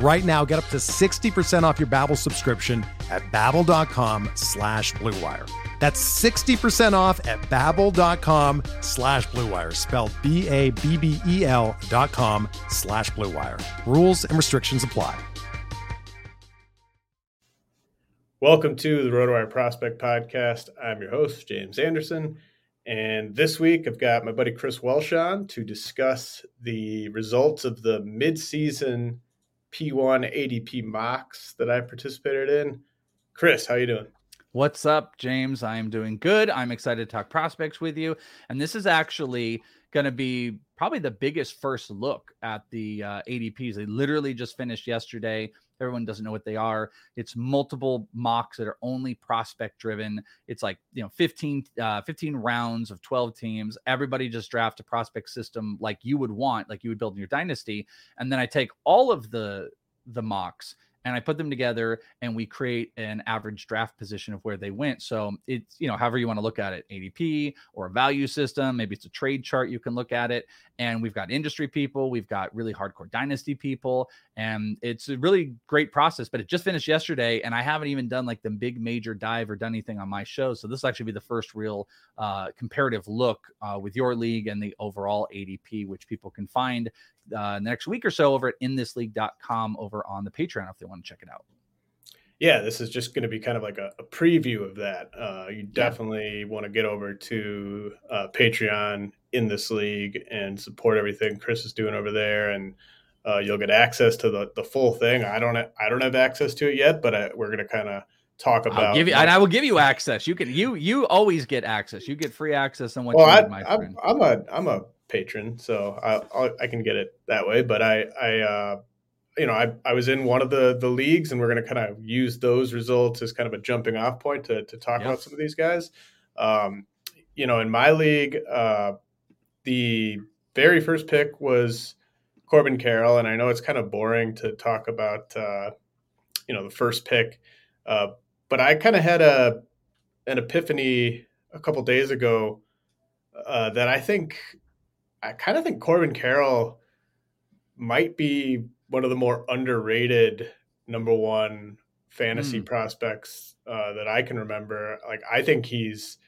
Right now, get up to 60% off your Babbel subscription at babbel.com slash bluewire. That's 60% off at babbel.com slash bluewire, spelled B-A-B-B-E-L dot com slash bluewire. Rules and restrictions apply. Welcome to the RotoWire Prospect Podcast. I'm your host, James Anderson. And this week, I've got my buddy Chris Welsh on to discuss the results of the midseason P1 ADP mocks that I participated in. Chris, how you doing? What's up, James? I am doing good. I'm excited to talk prospects with you. And this is actually going to be probably the biggest first look at the uh, ADPs. They literally just finished yesterday. Everyone doesn't know what they are. It's multiple mocks that are only prospect driven. It's like, you know, 15, uh, 15 rounds of 12 teams. Everybody just draft a prospect system like you would want, like you would build in your dynasty. And then I take all of the the mocks and I put them together and we create an average draft position of where they went. So it's, you know, however you want to look at it, ADP or a value system, maybe it's a trade chart, you can look at it. And we've got industry people, we've got really hardcore dynasty people, and it's a really great process. But it just finished yesterday, and I haven't even done like the big major dive or done anything on my show. So this will actually be the first real uh, comparative look uh, with your league and the overall ADP, which people can find uh, next week or so over at inthisleague.com over on the Patreon if they want to check it out. Yeah, this is just going to be kind of like a, a preview of that. Uh, you definitely yeah. want to get over to uh, Patreon in this league and support everything Chris is doing over there, and uh, you'll get access to the, the full thing. I don't ha- I don't have access to it yet, but I, we're going to kind of talk about. I'll give you, and I will give you access. You can you you always get access. You get free access on what well, you need, my I, friend. I'm a I'm a patron, so I I'll, can get it that way. But I I uh, you know I I was in one of the the leagues, and we're going to kind of use those results as kind of a jumping off point to to talk about some of these guys. Um, you know, in my league, uh, the very first pick was Corbin Carroll, and I know it's kind of boring to talk about uh, you know the first pick, uh, but I kind of had a an epiphany a couple days ago uh, that I think I kind of think Corbin Carroll might be one of the more underrated number one fantasy mm. prospects uh, that I can remember. Like, I think he's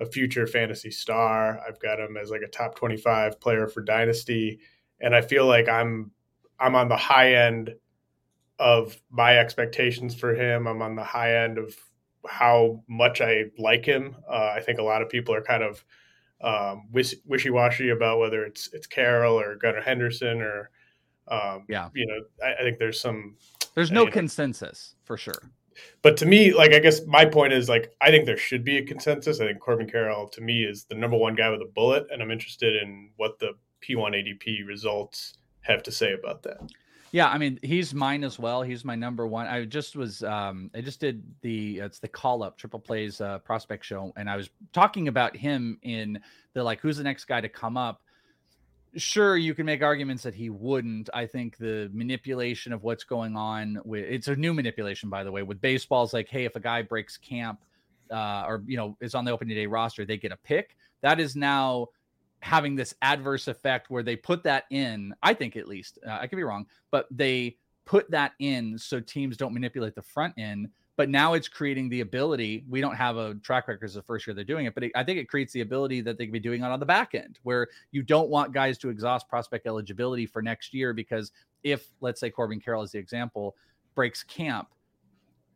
a future fantasy star. I've got him as like a top 25 player for dynasty. And I feel like I'm, I'm on the high end of my expectations for him. I'm on the high end of how much I like him. Uh, I think a lot of people are kind of, um, wishy washy about whether it's it's Carroll or Gunnar Henderson or um, yeah, you know, I, I, think there's some there's no consensus for sure. But to me, like I guess my point is like I think there should be a consensus. I think Corbin Carroll to me is the number one guy with a bullet, and I'm interested in what the P1 ADP results have to say about that. Yeah, I mean, he's mine as well. He's my number one. I just was, um, I just did the it's the call up triple plays uh, prospect show, and I was talking about him in the like, who's the next guy to come up? Sure, you can make arguments that he wouldn't. I think the manipulation of what's going on with it's a new manipulation, by the way, with baseball. like, hey, if a guy breaks camp, uh, or you know, is on the opening day roster, they get a pick. That is now having this adverse effect where they put that in, I think at least, uh, I could be wrong, but they put that in so teams don't manipulate the front end. But now it's creating the ability. We don't have a track record as the first year they're doing it, but it, I think it creates the ability that they can be doing it on the back end, where you don't want guys to exhaust prospect eligibility for next year because if, let's say, Corbin Carroll is the example, breaks camp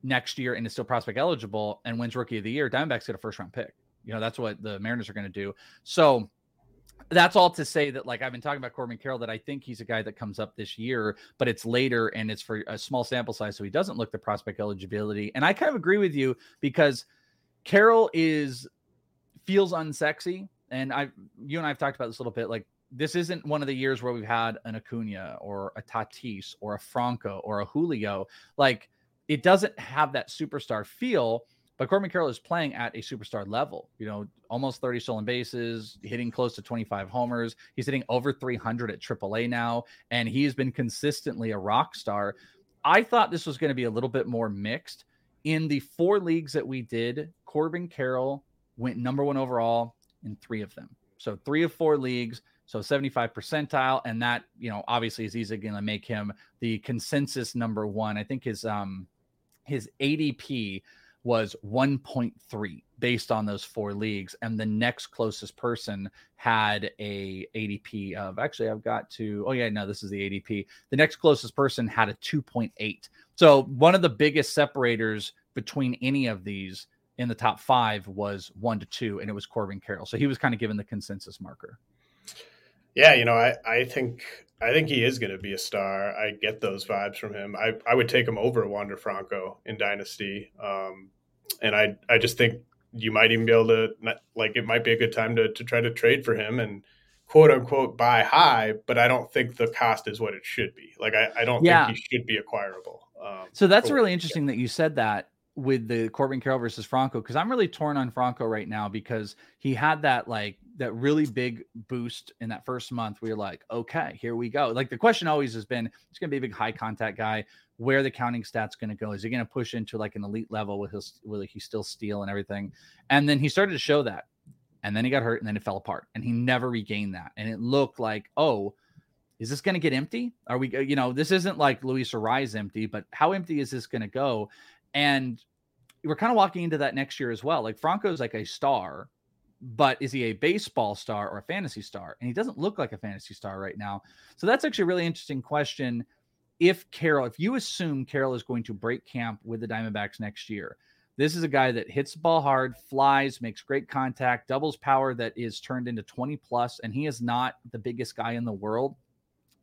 next year and is still prospect eligible and wins Rookie of the Year, Diamondbacks get a first round pick. You know that's what the Mariners are going to do. So that's all to say that like I've been talking about Corbin Carroll that I think he's a guy that comes up this year, but it's later and it's for a small sample size, so he doesn't look the prospect eligibility. And I kind of agree with you because Carroll is feels unsexy, and I you and I've talked about this a little bit. Like this isn't one of the years where we've had an Acuna or a Tatis or a Franco or a Julio. Like it doesn't have that superstar feel. But Corbin Carroll is playing at a superstar level, you know, almost 30 stolen bases, hitting close to 25 homers. He's hitting over 300 at AAA now, and he's been consistently a rock star. I thought this was going to be a little bit more mixed. In the four leagues that we did, Corbin Carroll went number one overall in three of them. So three of four leagues, so 75 percentile, and that you know obviously is easily going to make him the consensus number one. I think his um his ADP was 1.3 based on those four leagues. And the next closest person had a adp of actually i've got to oh yeah no this is the adp the next closest person had a 2.8 so one of the biggest separators between any of these in the top five was one to two and it was corbin carroll. So he was kind of given the consensus marker. Yeah you know i i think I think he is going to be a star. I get those vibes from him. I, I would take him over Wander Franco in Dynasty. Um, and I I just think you might even be able to like it might be a good time to to try to trade for him and quote unquote buy high, but I don't think the cost is what it should be. Like I, I don't yeah. think he should be acquirable. Um, so that's really interesting that you said that with the Corbin Carroll versus Franco because I'm really torn on Franco right now because he had that like that really big boost in that first month. We are like, okay, here we go. Like the question always has been, it's going to be a big high contact guy. Where the counting stats going to go? Is he going to push into like an elite level with his will he still steal and everything? And then he started to show that, and then he got hurt, and then it fell apart, and he never regained that. And it looked like, oh, is this going to get empty? Are we, uh, you know, this isn't like Luis Arraez empty, but how empty is this going to go? And we're kind of walking into that next year as well. Like Franco's like a star, but is he a baseball star or a fantasy star? And he doesn't look like a fantasy star right now. So that's actually a really interesting question. If Carroll, if you assume Carroll is going to break camp with the Diamondbacks next year, this is a guy that hits the ball hard, flies, makes great contact, doubles power that is turned into 20 plus, and he is not the biggest guy in the world.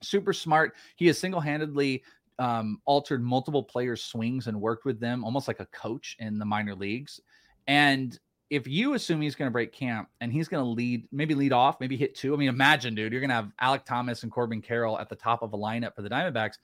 Super smart. He has single handedly um, altered multiple players' swings and worked with them almost like a coach in the minor leagues. And if you assume he's going to break camp and he's going to lead, maybe lead off, maybe hit two. I mean, imagine, dude, you're going to have Alek Thomas and Corbin Carroll at the top of a lineup for the Diamondbacks.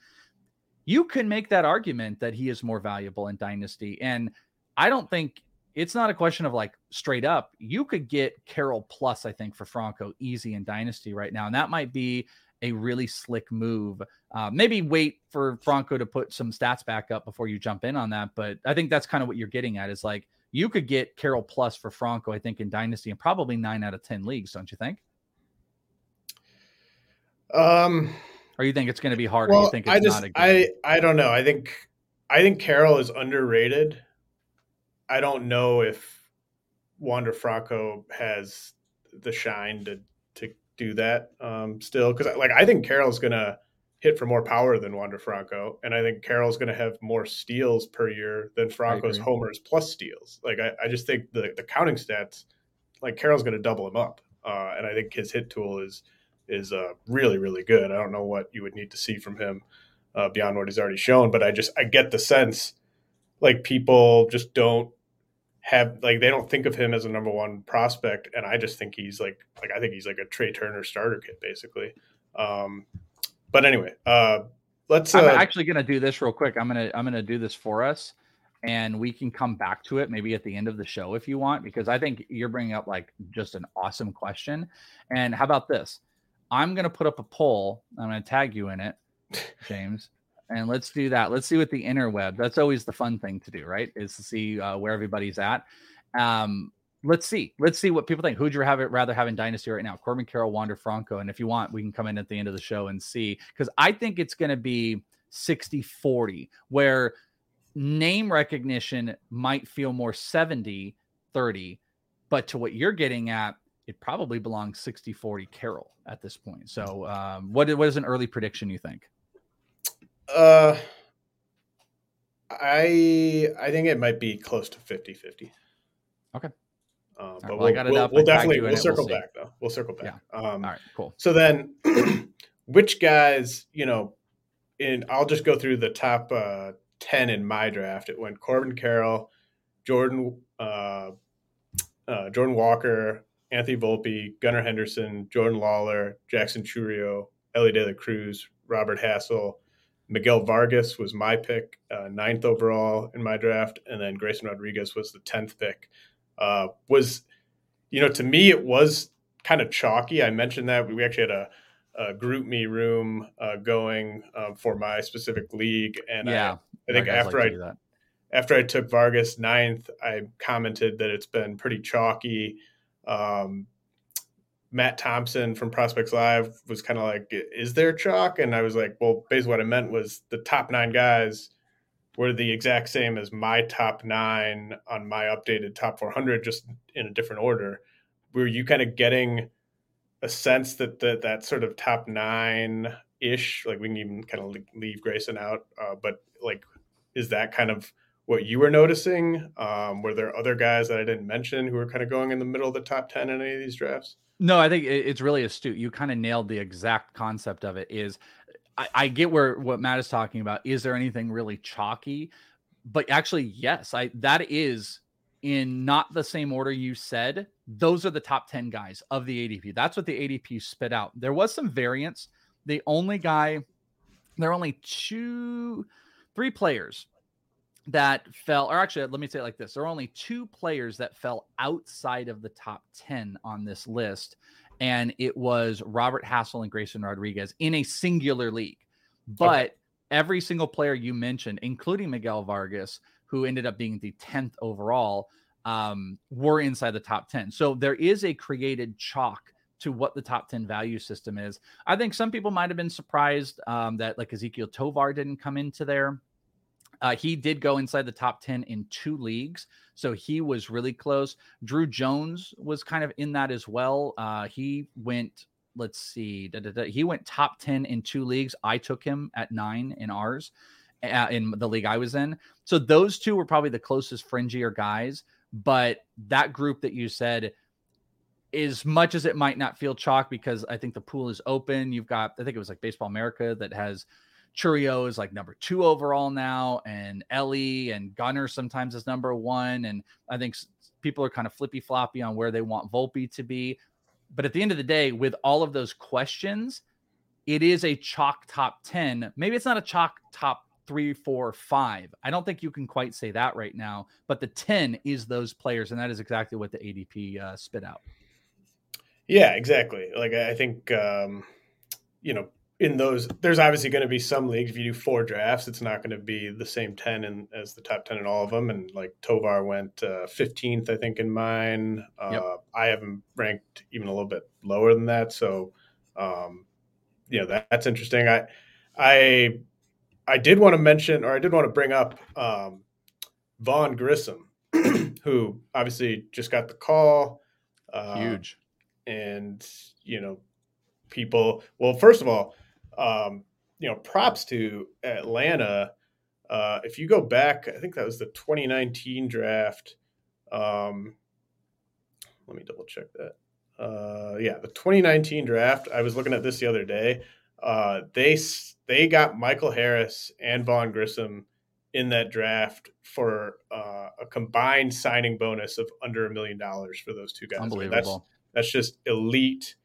You can make that argument that he is more valuable in Dynasty. And I don't think it's not a question of like straight up. You could get Carroll plus, I think, for Franco easy in Dynasty right now. And that might be a really slick move. Uh, maybe wait for Franco to put some stats back up before you jump in on that. But I think that's kind of what you're getting at is like you could get Carroll plus for Franco, I think, in Dynasty and probably nine out of 10 leagues, don't you think? Um, or you think it's going to be hard? Well, you think I just, I, I don't know. I think, I think Carroll is underrated. I don't know if Wander Franco has the shine to do that um, still because like I think Carroll's gonna hit for more power than Wander Franco, and I think Carroll's gonna have more steals per year than Franco's homers plus steals. Like I, I just think the the counting stats, like Carroll's gonna double him up, uh, and I think his hit tool is is uh, really really good. I don't know what you would need to see from him uh, beyond what he's already shown, but I just I get the sense like people just don't have like they don't think of him as a number one prospect, and I just think he's like like I think he's like a Trea Turner starter kit basically. Um, but anyway, uh, let's. Uh, I'm actually gonna do this real quick. I'm gonna I'm gonna do this for us, and we can come back to it maybe at the end of the show if you want, because I think you're bringing up like just an awesome question. And how about this? I'm gonna put up a poll. I'm gonna tag you in it, James and let's do that. Let's see what the interweb. That's always the fun thing to do, right? Is to see uh, where everybody's at. Um, let's see. Let's see what people think. Who'd you have it rather have in Dynasty right now? Corbin Carroll, Wander Franco. And if you want, we can come in at the end of the show and see. Because I think it's going to be 60 40, where name recognition might feel more 70 30. But to what you're getting at, it probably belongs 60 40 Carroll at this point. So, um, what, what is an early prediction you think? Uh, I I think it might be close to 50-50. Okay. Uh, but well, we'll, we'll, we'll definitely we'll circle we'll back though. We'll circle back. Yeah. Um, All right, cool. So then, which guys, you know, in I'll just go through the top uh, ten in my draft. It went Corbin Carroll, Jordan, uh, uh, Jordan Walker, Anthony Volpe, Gunnar Henderson, Jordan Lawler, Jackson Chourio, Elly De La Cruz, Robert Hassell, Miguel Vargas was my pick, uh, ninth overall in my draft, and then Grayson Rodriguez was the tenth pick. Uh, was you know to me it was kind of chalky. I mentioned that we actually had a, a GroupMe room uh, going um, for my specific league, and yeah, I, I think after like I after I took Vargas ninth, I commented that it's been pretty chalky. Um, Matt Thompson from Prospects Live was kind of like, "Is there chalk?" And I was like, "Well, basically, what I meant was the top nine guys were the exact same as my top nine on my updated top 400, just in a different order." Were you kind of getting a sense that that, that sort of top nine ish, like we can even kind of leave Grayson out, uh, but like, is that kind of what you were noticing? Um, were there other guys that I didn't mention who were kind of going in the middle of the top 10 in any of these drafts? No, I think it's really astute. You kind of nailed the exact concept of it. Is I, I get where what Matt is talking about. Is there anything really chalky? But actually, yes, I that is in not the same order you said. Those are the top 10 guys of the ADP. That's what the ADP spit out. There was some variance. The only guy, there are only two, three players that fell, or actually, let me say it like this: there are only two players that fell outside of the top ten on this list, and it was Robert Hassell and Grayson Rodriguez in a singular league. But okay. every single player you mentioned, including Miguel Vargas, who ended up being the tenth overall, um, were inside the top ten. So there is a created chalk to what the top 10 value system is. I think some people might have been surprised um, that like Ezequiel Tovar didn't come into there. Uh, he did go inside the top 10 in two leagues. So he was really close. Drew Jones was kind of in that as well. Uh, he went, let's see, da, da, da, he went top 10 in two leagues. I took him at nine in ours, uh, in the league I was in. So those two were probably the closest fringier guys. But that group that you said, as much as it might not feel chalk because I think the pool is open, you've got, I think it was like Baseball America that has Chourio is like number two overall now, and Elly and Gunnar sometimes is number one. And I think people are kind of flippy floppy on where they want Volpe to be. But at the end of the day, with all of those questions, it is a chalk top 10. Maybe it's not a chalk top three, four, five. I don't think you can quite say that right now, but the 10 is those players. And that is exactly what the ADP uh, spit out. Yeah, exactly. Like I think, um, you know, in those there's obviously going to be some leagues if you do four drafts it's not going to be the same 10 in, as the top 10 in all of them and like tovar went uh, 15th i think in mine. Uh, yep. i haven't ranked even a little bit lower than that so um, you know that, that's interesting. I i i did want to mention or i did want to bring up um, vaughn grissom who obviously just got the call uh, huge. and you know people well first of all um, you know, props to Atlanta. Uh, if you go back, I think that was the 2019 draft. Um, let me double check that. Uh, yeah, the 2019 draft. I was looking at this the other day. Uh, they they got Michael Harris and Vaughn Grissom in that draft for uh, a combined signing bonus of under a million dollars for those two guys. Unbelievable. I mean, that's, that's just elite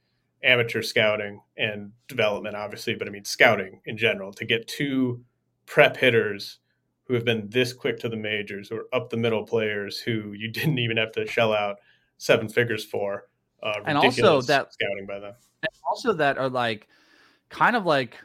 amateur scouting and development, obviously, but I mean scouting in general to get two prep hitters who have been this quick to the majors or up the middle players who you didn't even have to shell out seven figures for. Uh, and also that scouting by them, and also that are like kind of like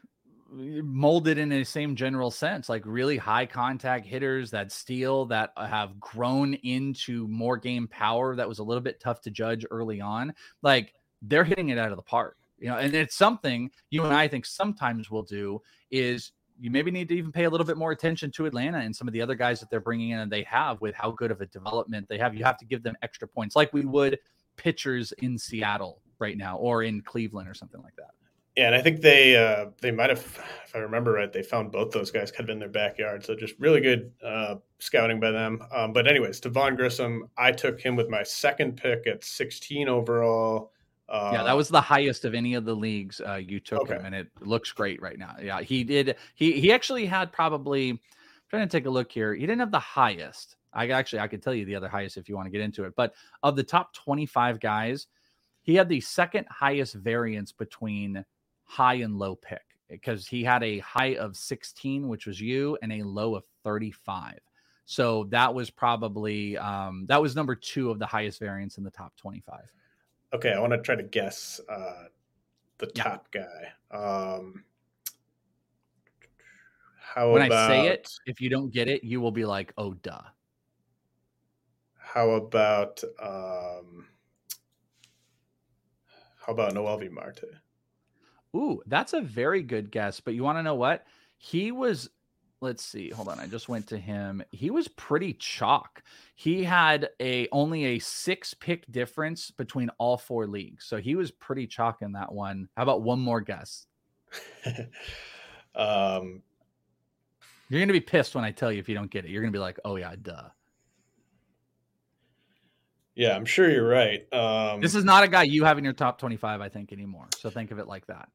molded in the same general sense, like really high contact hitters that steal that have grown into more game power that was a little bit tough to judge early on. Like they're hitting it out of the park. You know, and it's something you and I think sometimes we'll do is you maybe need to even pay a little bit more attention to Atlanta and some of the other guys that they're bringing in and they have with how good of a development they have. You have to give them extra points like we would pitchers in Seattle right now or in Cleveland or something like that. Yeah, and I think they uh, they might have, if I remember right, they found both those guys kind of in their backyard. So just really good uh, scouting by them. Um, but anyways, to Vaughn Grissom, I took him with my second pick at 16 overall. Uh, yeah, that was the highest of any of the leagues uh, you took okay. him, and it looks great right now. Yeah, he did. He he actually had probably. I'm trying to take a look here. He didn't have the highest. I actually I could tell you the other highest if you want to get into it. But of the top 25 guys, he had the second highest variance between high and low pick because he had a high of 16, which was you, and a low of 35. So that was probably um, that was number two of the highest variance in the top 25. Okay, I want to try to guess uh, the top yeah. guy. Um, how when about, I say it, if you don't get it, you will be like, "Oh, duh." How about um, how about Noelvi Marte? Ooh, that's a very good guess. But you want to know what? He was, let's see, hold on. I just went to him. He was pretty chalk. He had a only a six pick difference between all four leagues. So he was pretty chalk in that one. How about one more guess? um you're gonna be pissed when I tell you if you don't get it. You're gonna be like, oh yeah, duh. Yeah, I'm sure you're right. Um, this is not a guy you have in your top 25, I think, anymore. So think of it like that.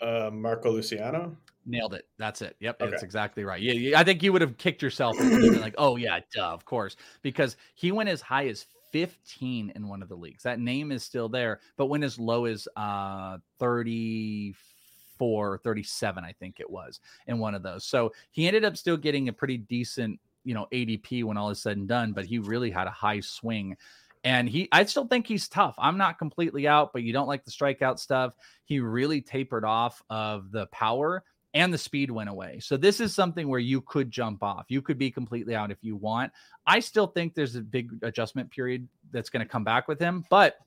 Uh, Marco Luciano. Nailed it. That's it. Yep, okay. that's exactly right. Yeah, yeah, I think you would have kicked yourself and like, "Oh yeah, duh, of course," because he went as high as 15 in one of the leagues. That name is still there, but went as low as uh 34, 37, I think it was in one of those. So he ended up still getting a pretty decent, you know, ADP when all is said and done, but he really had a high swing and he, I still think he's tough. I'm not completely out, but you don't like the strikeout stuff. He really tapered off of the power and the speed went away. So this is something where you could jump off. You could be completely out if you want. I still think there's a big adjustment period that's going to come back with him, but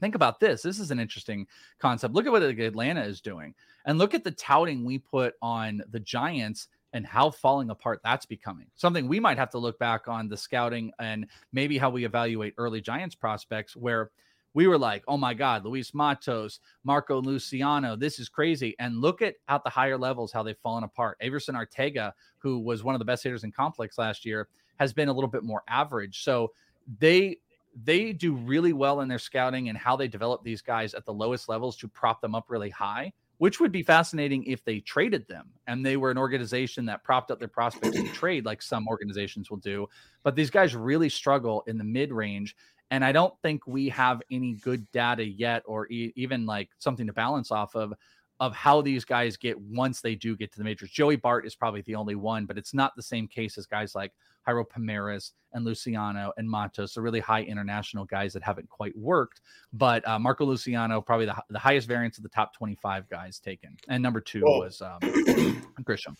think about this. This is an interesting concept. Look at what Atlanta is doing. And look at the touting we put on the Giants and how falling apart that's becoming. Something we might have to look back on the scouting and maybe how we evaluate early Giants prospects where we were like, oh my God, Luis Matos, Marco Luciano, this is crazy. And look at at the higher levels how they've fallen apart. Aeverson Arteaga, who was one of the best hitters in complex last year, has been a little bit more average. So they they do really well in their scouting and how they develop these guys at the lowest levels to prop them up really high which would be fascinating if they traded them and they were an organization that propped up their prospects in trade like some organizations will do but these guys really struggle in the mid range and i don't think we have any good data yet or e- even like something to balance off of of how these guys get once they do get to the majors joey bart is probably the only one but it's not the same case as guys like Jairo Pomares and Luciano and Matos, the really high international guys that haven't quite worked. But uh, Marco Luciano, probably the, the highest variance of the top 25 guys taken. And number two well, was um, Grissom.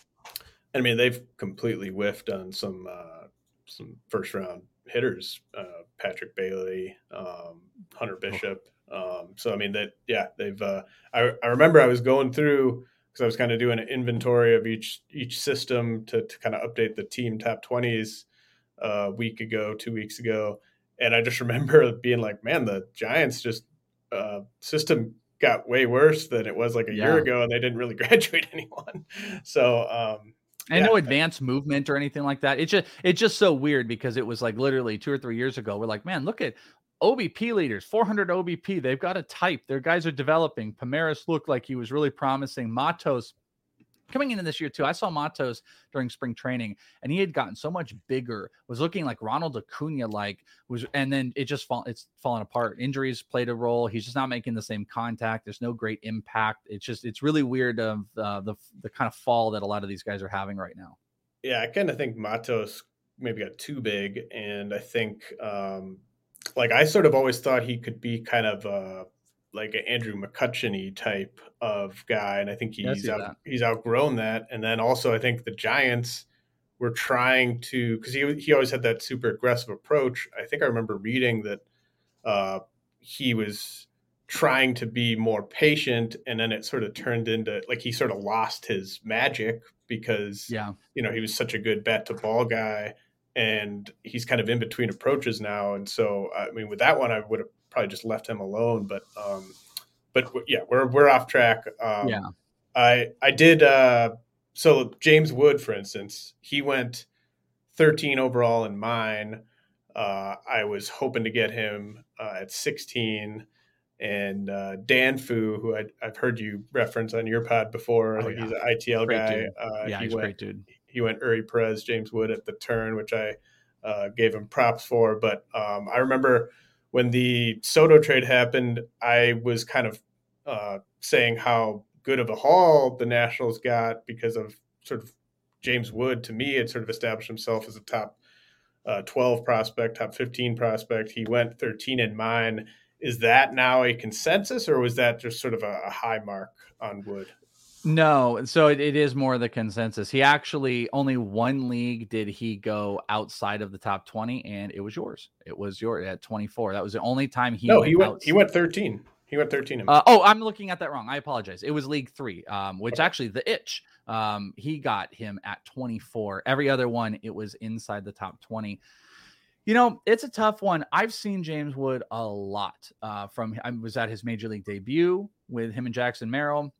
I mean, they've completely whiffed on some uh, some first round hitters, uh, Patrick Bailey, um, Hunter Bishop. Um, so I mean that yeah, they've. Uh, I I remember I was going through because I was kind of doing an inventory of each each system to, to kind of update the team top twenties a week ago, two weeks ago, and I just remember being like, man, the Giants just uh, system got way worse than it was like a yeah. year ago, and they didn't really graduate anyone. So. Um, and yeah. no advanced movement or anything like that. It's just it's just so weird because it was like literally two or three years ago. We're like, man, look at OBP leaders, 400 OBP. They've got a type. Their guys are developing. Pomares looked like he was really promising. Matos coming into this year too. I saw Matos during spring training, and he had gotten so much bigger. Was looking like Ronald Acuna, like was, and then it just fall, it's fallen apart. Injuries played a role. He's just not making the same contact. There's no great impact. It's just it's really weird of uh, the the kind of fall that a lot of these guys are having right now. Yeah, I kind of think Matos maybe got too big, and I think um, like I sort of always thought he could be kind of uh, like an Andrew McCutchen type of guy, and I think he's out, he's outgrown that. And then also, I think the Giants were trying to because he he always had that super aggressive approach. I think I remember reading that uh, he was trying to be more patient, and then it sort of turned into like he sort of lost his magic because yeah, you know, he was such a good bat to ball guy and he's kind of in between approaches now. And so, I mean, with that one, I would have probably just left him alone. But um, but yeah, we're we're off track. Um, yeah, I I did. Uh, so James Wood, for instance, he went 13 overall in mine. Uh, I was hoping to get him uh, at 16. And uh, Dan Fu, who I, have heard you reference on your pod before, oh, yeah. he's an ITL great guy. Uh, yeah, he he's went, great dude. He went Eury Perez, James Wood at the turn, which I uh, gave him props for. But um, I remember when the Soto trade happened, I was kind of uh, saying how good of a haul the Nationals got because of sort of James Wood. To me, had sort of established himself as a top uh, 12 prospect, top 15 prospect. He went 13 in mine. Is that now a consensus, or was that just sort of a, a high mark on Wood? No, so it, it is more the consensus. He actually only one league did he go outside of the top 20, and it was yours. It was your at 24. That was the only time he No, he went outside. he went 13. He went 13. Uh, oh, I'm looking at that wrong. I apologize. It was League Three, um, which okay. actually the itch. Um, he got him at 24. Every other one, it was inside the top 20. You know, it's a tough one. I've seen James Wood a lot. Uh, from I was at his major league debut with him and Jackson Merrill.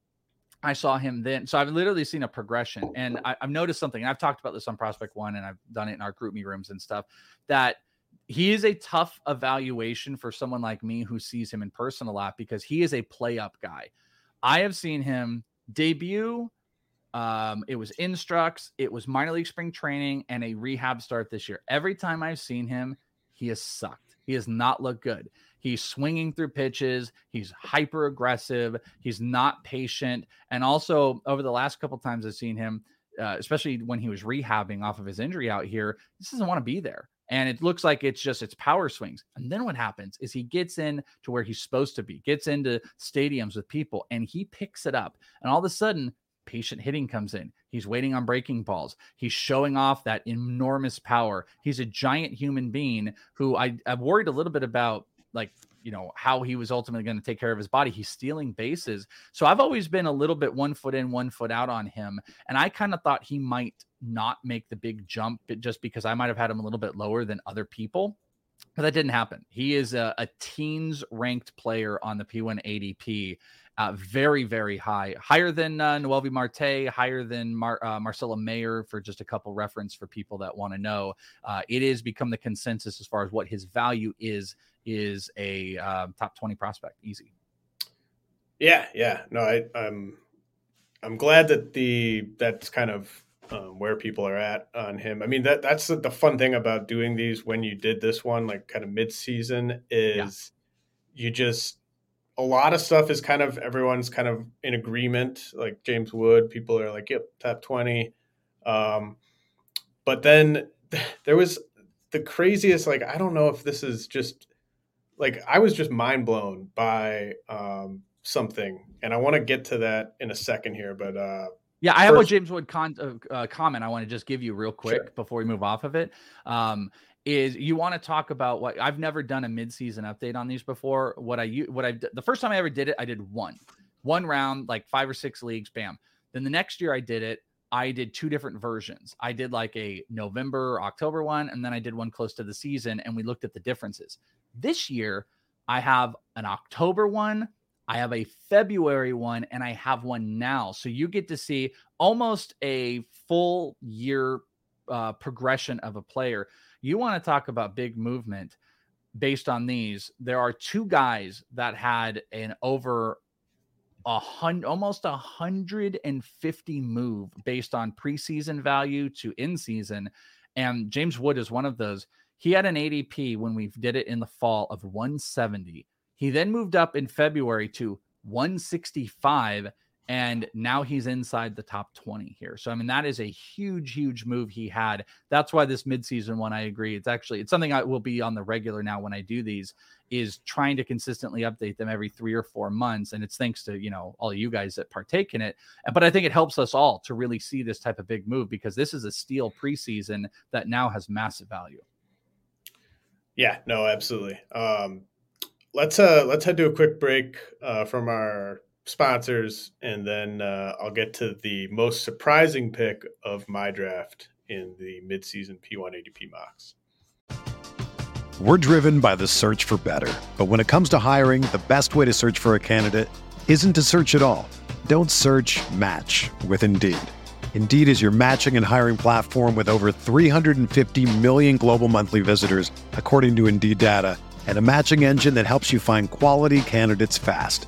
I saw him then. So I've literally seen a progression, and I, have noticed something. And I've talked about this on Prospect One, and I've done it in our GroupMe rooms and stuff. That he is a tough evaluation for someone like me who sees him in person a lot because he is a play up guy. I have seen him debut. Um, it was instructs, it was minor league spring training, and a rehab start this year. Every time I've seen him, he has sucked. He has not looked good. He's swinging through pitches. He's hyper aggressive. He's not patient. And also, over the last couple times I've seen him, uh, especially when he was rehabbing off of his injury out here, he doesn't want to be there and it looks like it's just it's power swings and then what happens is he gets in to where he's supposed to be gets into stadiums with people and he picks it up and all of a sudden patient hitting comes in he's waiting on breaking balls he's showing off that enormous power he's a giant human being who i i've worried a little bit about like you know how he was ultimately going to take care of his body he's stealing bases so i've always been a little bit one foot in one foot out on him and i kind of thought he might not make the big jump just because I might have had him a little bit lower than other people. But that didn't happen. He is a, a teens ranked player on the P1 ADP, uh, very, very high, higher than uh, Noelvi Marte, higher than Mar- uh, Marcelo Mayer, for just a couple reference for people that want to know. Uh, it is become the consensus as far as what his value is, is a uh, top 20 prospect. Easy. Yeah, yeah. No, I, I'm I'm glad that the that's kind of um, where people are at on him. I mean that that's the, the, fun thing about doing these when you did this one like kind of mid season is yeah. you just a lot of stuff is kind of everyone's kind of in agreement. Like James Wood, people are like, "Yep, top 20. Um, but then there was the craziest. Like I don't know if this is just like I was just mind blown by um, something, and I want to get to that in a second here. But uh, yeah, I have First, a James Wood con- uh, uh, comment I want to just give you real quick sure. before we move off of it. Um, is you want to talk about what I've never done a midseason update on these before. What I what I the first time I ever did it, I did one, one round, like five or six leagues, bam. Then the next year I did it. I did two different versions. I did like a November, October one, and then I did one close to the season, and we looked at the differences. This year, I have an October one, I have a February one and I have one now. So you get to see almost a full year uh, progression of a player. You want to talk about big movement based on these. There are two guys that had an over a hundred, almost a hundred and fifty move based on preseason value to in season, and James Wood is one of those. He had an ADP when we did it in the fall of 170. He then moved up in February to 165 and now he's inside the top 20 here. So I mean that is a huge huge move he had. That's why this midseason one I agree. It's actually it's something I will be on the regular now when I do these is trying to consistently update them every 3 or 4 months and it's thanks to, you know, all you guys that partake in it. But I think it helps us all to really see this type of big move because this is a steal preseason that now has massive value. Yeah, no, absolutely. Um let's uh let's head to a quick break uh, from our sponsors, and then uh, I'll get to the most surprising pick of my draft in the midseason P1 ADP mocks. We're driven by the search for better. But when it comes to hiring, the best way to search for a candidate isn't to search at all. Don't search match with Indeed. Indeed is your matching and hiring platform with over 350 million global monthly visitors, according to Indeed data, and a matching engine that helps you find quality candidates fast.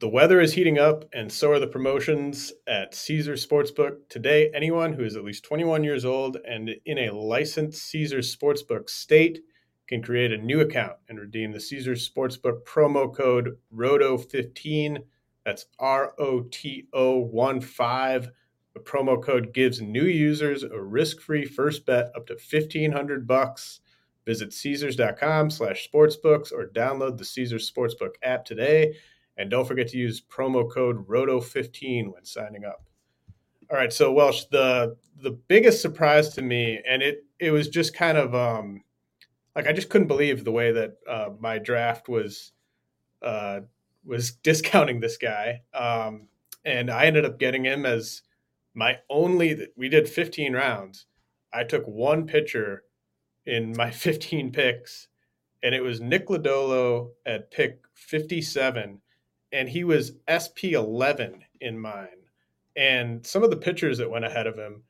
The weather is heating up, and so are the promotions at Caesar Sportsbook. Today, anyone who is at least 21 years old and in a licensed Caesar Sportsbook state can create a new account and redeem the Caesar Sportsbook promo code ROTO15. That's R O T O 1 5. The promo code gives new users a risk-free first bet up to 1500 bucks. Visit Caesars.com slash sportsbooks or download the Caesar Sportsbook app today and don't forget to use promo code ROTO15 when signing up. All right, so Welsh, the the biggest surprise to me, and it it was just kind of um, like I just couldn't believe the way that uh, my draft was uh, was discounting this guy, um, and I ended up getting him as my only. We did 15 rounds. I took one pitcher in my 15 picks, and it was Nick Lodolo at pick 57 and he was SP 11 in mine. And some of the pitchers that went ahead of him,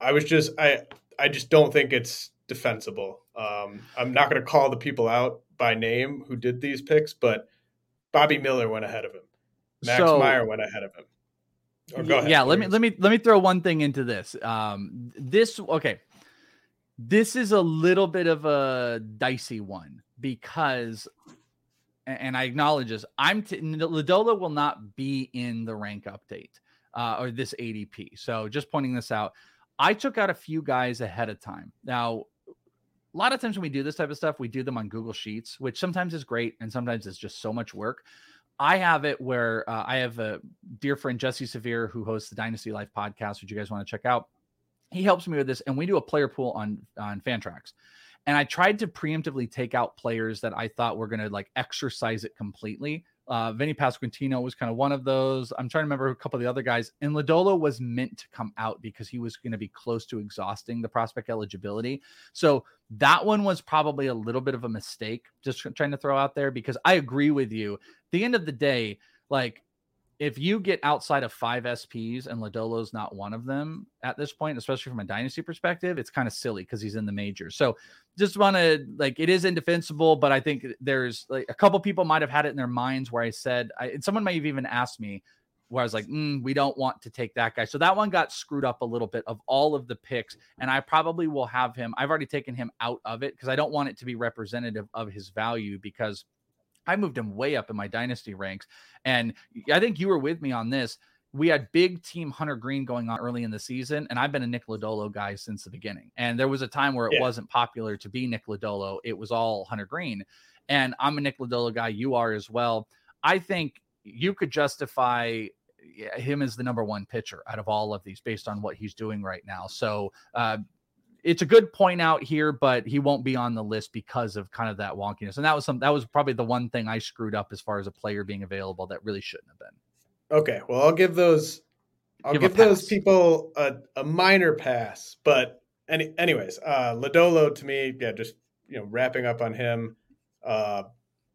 I was just I I just don't think it's defensible. Um, I'm not going to call the people out by name who did these picks, but Bobby Miller went ahead of him. Max So- Meyer went ahead of him. Oh, go ahead, yeah let me let me let me throw one thing into this um this okay this is a little bit of a dicey one because and i acknowledge this i'm t- Lodolo will not be in the rank update uh, or this adp so just pointing this out i took out a few guys ahead of time now a lot of times when we do this type of stuff we do them on google sheets which sometimes is great and sometimes it's just so much work I have it where uh, I have a dear friend Jesse Severe who hosts the Dynasty Life podcast, which you guys want to check out. He helps me with this, and we do a player pool on on Fantrax. And I tried to preemptively take out players that I thought were going to like exercise it completely. Uh, Vinny Pasquantino was kind of one of those. I'm trying to remember a couple of the other guys. And Lodolo was meant to come out because he was going to be close to exhausting the prospect eligibility. So that one was probably a little bit of a mistake, just trying to throw out there because I agree with you. At the end of the day, like if you get outside of five SPs and Lodolo's not one of them at this point, especially from a dynasty perspective, it's kind of silly because he's in the majors. So just want to like it is indefensible, but I think there's like a couple people might have had it in their minds where I said, I, someone might have even asked me where I was like, mm, we don't want to take that guy. So that one got screwed up a little bit of all of the picks. And I probably will have him, I've already taken him out of it because I don't want it to be representative of his value because I moved him way up in my dynasty ranks. And I think you were with me on this. we had big team Hunter Greene going on early in the season, and I've been a Nick Lodolo guy since the beginning. And there was a time where it yeah. wasn't popular to be Nick Lodolo; it was all Hunter Greene. And I'm a Nick Lodolo guy. You are as well. I think you could justify him as the number one pitcher out of all of these based on what he's doing right now. So uh, it's a good point out here, but he won't be on the list because of kind of that wonkiness. And that was some that was probably the one thing I screwed up as far as a player being available that really shouldn't have been. Okay, well I'll give those I'll give, give those people a, a minor pass, but any anyways, uh Lodolo to me, yeah, just you know, wrapping up on him, uh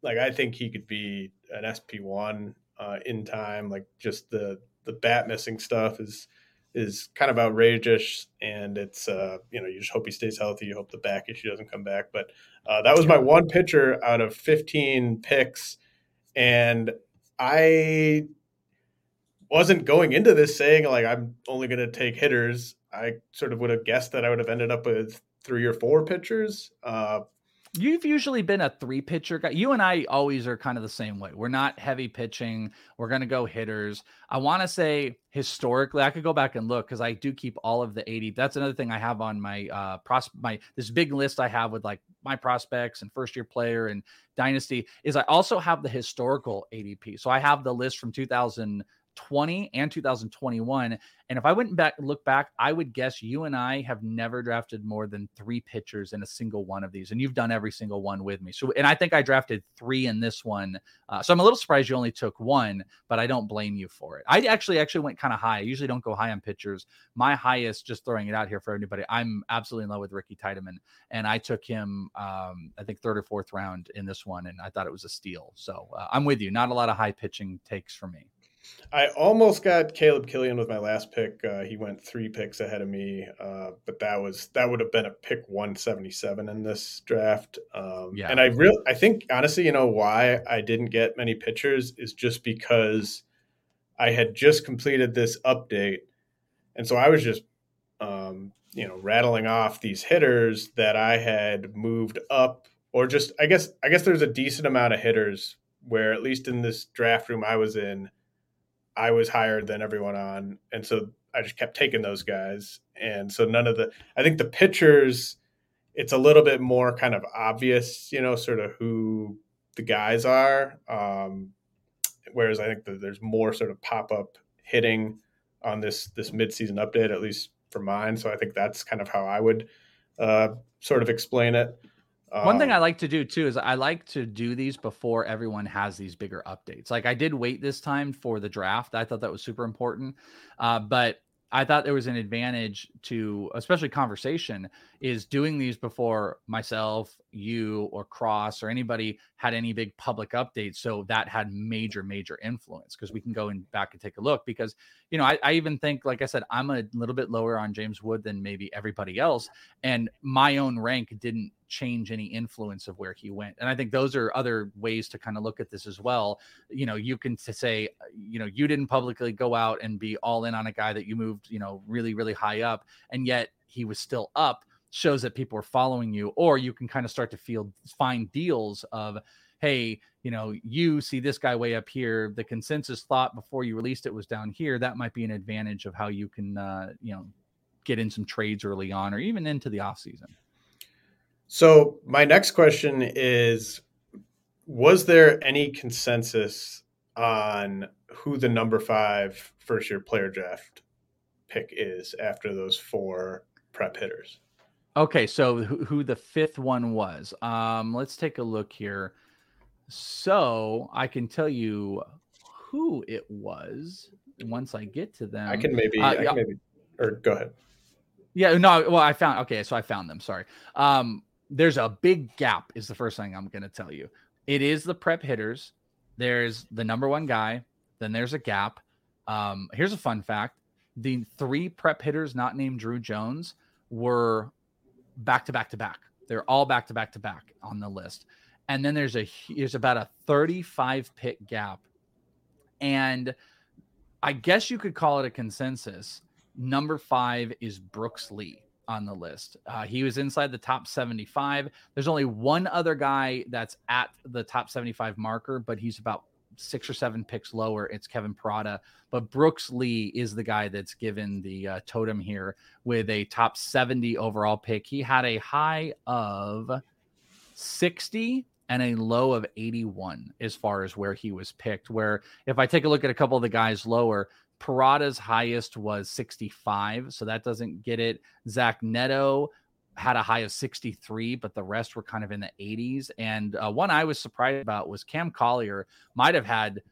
like I think he could be an SP one uh in time. Like just the the bat missing stuff is is kind of outrageous, and it's uh, you know you just hope he stays healthy. You hope the back issue doesn't come back. But uh, that was my one pitcher out of 15 picks, and I wasn't going into this saying like I'm only going to take hitters. I sort of would have guessed that I would have ended up with three or four pitchers. Uh, You've usually been a three pitcher guy. You and I always are kind of the same way. We're not heavy pitching. We're going to go hitters. I want to say historically, I could go back and look because I do keep all of the 80. That's another thing I have on my uh pros my this big list I have with like my prospects and first year player and dynasty is I also have the historical ADP. So I have the list from 2000 2020 and 2021. And if I went back look back, I would guess you and I have never drafted more than three pitchers in a single one of these. And you've done every single one with me. So, and I think I drafted three in this one. Uh, so I'm a little surprised you only took one, but I don't blame you for it. I actually actually went kind of high. I usually don't go high on pitchers. My highest, just throwing it out here for anybody, I'm absolutely in love with Ricky Tiedemann. And I took him, um, I think third or fourth round in this one. And I thought it was a steal. So uh, I'm with you. Not a lot of high pitching takes for me. I almost got Caleb Killian with my last pick. Uh, he went three picks ahead of me, uh, but that was that would have been a pick 177 in this draft. Um, yeah. And I real I think honestly, you know why I didn't get many pitchers is just because I had just completed this update, and so I was just um, you know rattling off these hitters that I had moved up, or just I guess I guess there's a decent amount of hitters where at least in this draft room I was in I was higher than everyone on, and so I just kept taking those guys. And so none of the, I think the pitchers, it's a little bit more kind of obvious, you know, sort of who the guys are. Um, whereas I think that there's more sort of pop up hitting on this this midseason update, at least for mine. So I think that's kind of how I would uh, sort of explain it. One thing I um, like to do too is I like to do these before everyone has these bigger updates. Like I did wait this time for the draft. I thought that was super important. Uh, but I thought there was an advantage to, especially conversation, is doing these before myself, you, or Cross, or anybody had any big public updates. So that had major, major influence because we can go and back and take a look. Because, you know, I, I, even think, like I said, I'm a little bit lower on James Wood than maybe everybody else. And my own rank didn't change any influence of where he went. And I think those are other ways to kind of look at this as well. You know, you can say, uh, you know, you didn't publicly go out and be all in on a guy that you moved, you know, really, really high up, and yet he was still up shows that people are following you or you can kind of start to feel find deals of hey you know you see this guy way up here the consensus thought before you released it was down here that might be an advantage of how you can uh, you know get in some trades early on or even into the off season so my next question is was there any consensus on who the number five first year player draft pick is after those four prep hitters? Okay, so who, who the fifth one was? Um, let's take a look here. So I can tell you who it was once I get to them. I can maybe, uh, I can maybe or go ahead. Yeah, no, well, I found okay, so I found them. Sorry. Um, there's a big gap is the first thing i'm going to tell you it is the prep hitters there's the number one guy then there's a gap um, here's a fun fact the three prep hitters not named Druw jones were back to back to back they're all back to back to back on the list and then there's a there's about a 35 pick gap and i guess you could call it a consensus number five is brooks lee on the list. Uh, he was inside the top 75. There's only one other guy that's at the top 75 marker, but he's about six or seven picks lower, it's Kevin Parada. But Brooks Lee is the guy that's given the uh, totem here with a top 70 overall pick. He had a high of 60 and a low of 81 as far as where he was picked. Where if I take a look at a couple of the guys lower, Parada's highest was 65, so that doesn't get it. Zach Neto had a high of 63, but the rest were kind of in the 80s. And uh, one I was surprised about was Cam Collier might have had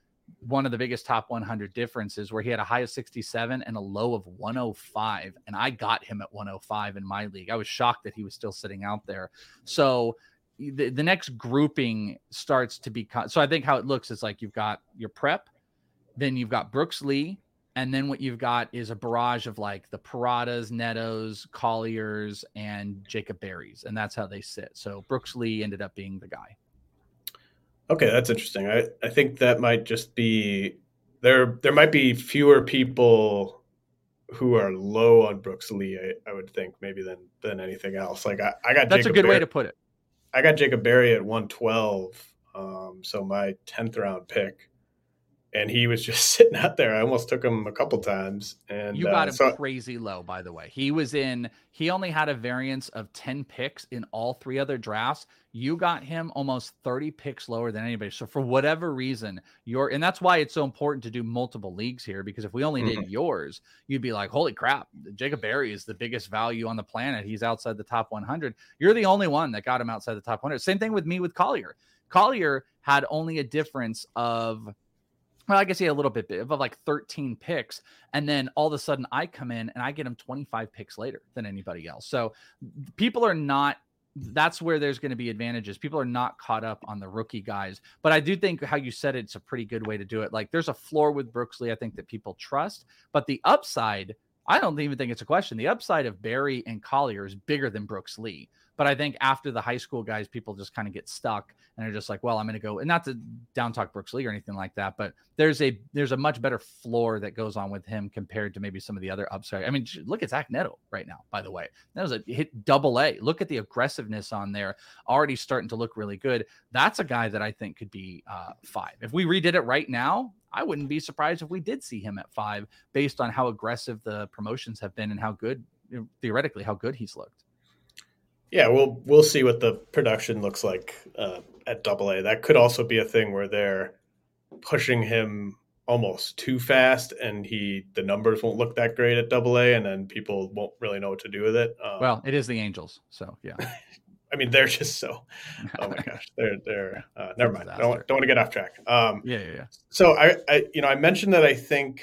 one of the biggest top 100 differences where he had a high of 67 and a low of 105 and i got him at 105 in my league i was shocked that he was still sitting out there so the, the next grouping starts to be so i think how it looks is like you've got your prep then you've got brooks lee and then what you've got is a barrage of like the Paradas, Netos, Colliers, and Jacob Berries. And that's how they sit. So Brooks Lee ended up being the guy. Okay, that's interesting. I, I think that might just be there there might be fewer people who are low on Brooks Lee, I, I would think, maybe than than anything else. Like I, I got That's Jacob a good way to put it. I got Jacob Berry at 112. Um, so my 10th round pick and he was just sitting out there. I almost took him a couple times. And you got uh, him so, crazy low, by the way. He was in. He only had a variance of ten picks in all three other drafts. You got him almost thirty picks lower than anybody. So for whatever reason, you're, and that's why it's so important to do multiple leagues here. Because if we only mm-hmm. did yours, you'd be like, "Holy crap, Jacob Berry is the biggest value on the planet. He's outside the top 100." You're the only one that got him outside the top 100. Same thing with me with Collier. Collier had only a difference of well, I guess he had a little bit of like 13 picks. And then all of a sudden I come in and I get him 25 picks later than anybody else. So people are not that's where there's going to be advantages. People are not caught up on the rookie guys, but I do think how you said it, it's a pretty good way to do it. Like there's a floor with Brooks Lee, I think that people trust, but the upside, I don't even think it's a question. The upside of Berry and Collier is bigger than Brooks Lee. But I think after the high school guys, people just kind of get stuck and they're just like, well, I'm going to go, and not to down talk Brooks Lee or anything like that, but there's a there's a much better floor that goes on with him compared to maybe some of the other upside. I mean, look at Zach Neto right now. By the way, that was a hit double A. Look at the aggressiveness on there, already starting to look really good. That's a guy that I think could be uh, five. If we redid it right now, I wouldn't be surprised if we did see him at five, based on how aggressive the promotions have been and how good, theoretically, how good he's looked. Yeah, we'll we'll see what the production looks like uh, at Double A. That could also be a thing where they're pushing him almost too fast, and he the numbers won't look that great at Double A, and then people won't really know what to do with it. Um, well, it is the Angels, so yeah. I mean, they're just so. Oh my gosh, they're they're. Uh, never mind. Don't, don't want to get off track. Um, yeah, yeah, yeah. So I, I, you know, I mentioned that I think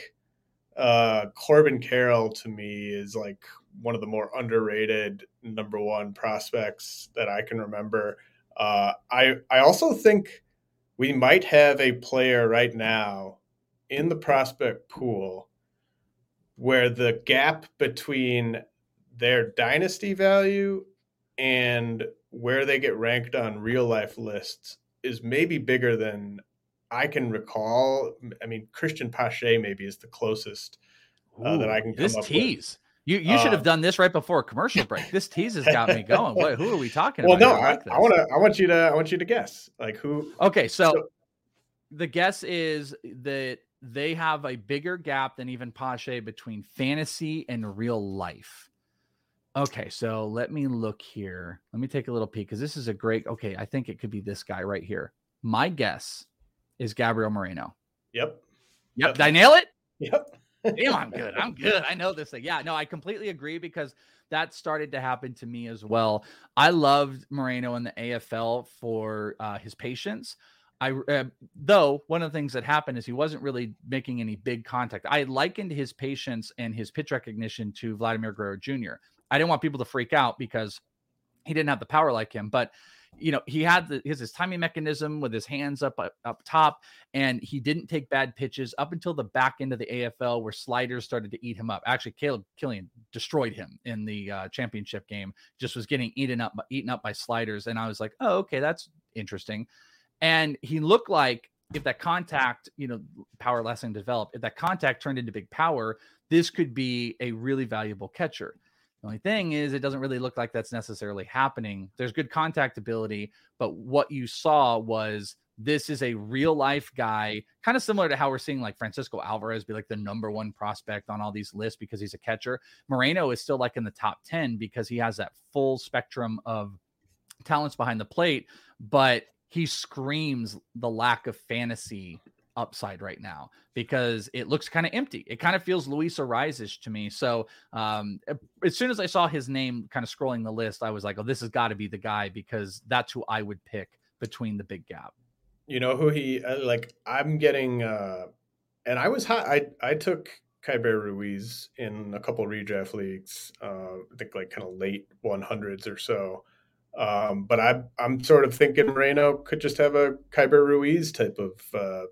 uh, Corbin Carroll to me is like one of the more underrated number one prospects that I can remember. Uh, I I also think we might have a player right now in the prospect pool where the gap between their dynasty value and where they get ranked on real life lists is maybe bigger than I can recall. I mean, Cristian Pache maybe is the closest uh, that I can come this up tease. With. You you should have uh, done this right before a commercial break. This tease has got me going. What, who are we talking well, about? Well, no, I, I want to. I want you to. I want you to guess. Like who? Okay, so, so, the guess is that they have a bigger gap than even Pache between fantasy and real life. Okay, so let me look here. Let me take a little peek because this is a great. Okay, I think it could be this guy right here. My guess is Gabriel Moreno. Yep. Yep. Did I nail it? Yep. Damn, I'm good. I'm good. I know this thing. Yeah, no, I completely agree because that started to happen to me as well. I loved Moreno in the AFL for uh, his patience. I uh, though one of the things that happened is he wasn't really making any big contact. I likened his patience and his pitch recognition to Vladimir Guerrero Jr. I didn't want people to freak out because he didn't have the power like him, but you know, he had the, his, his timing mechanism with his hands up, up up top, and he didn't take bad pitches up until the back end of the AFL where sliders started to eat him up. Actually, Caleb Killian destroyed him in the uh, championship game. Just was getting eaten up, eaten up by sliders, and I was like, oh, okay, that's interesting. And he looked like if that contact, you know, power lesson developed, if that contact turned into big power, this could be a really valuable catcher. The only thing is, it doesn't really look like that's necessarily happening. There's good contact ability, but what you saw was this is a real life guy, kind of similar to how we're seeing like Francisco Alvarez be like the number one prospect on all these lists because he's a catcher. Moreno is still like in the top 10 because he has that full spectrum of talents behind the plate, but he screams the lack of fantasy upside right now because it looks kind of empty. It kind of feels Luis Arraez to me. So um, as soon as I saw his name kind of scrolling the list, I was like, oh, this has got to be the guy because that's who I would pick between the big gap. You know who he uh, like? I'm getting, uh, and I was high. I I took Keibert Ruiz in a couple redraft leagues. Uh, I think like kind of late 100s or so. Um, but I, I'm sort of thinking Moreno could just have a Keibert Ruiz type of, uh,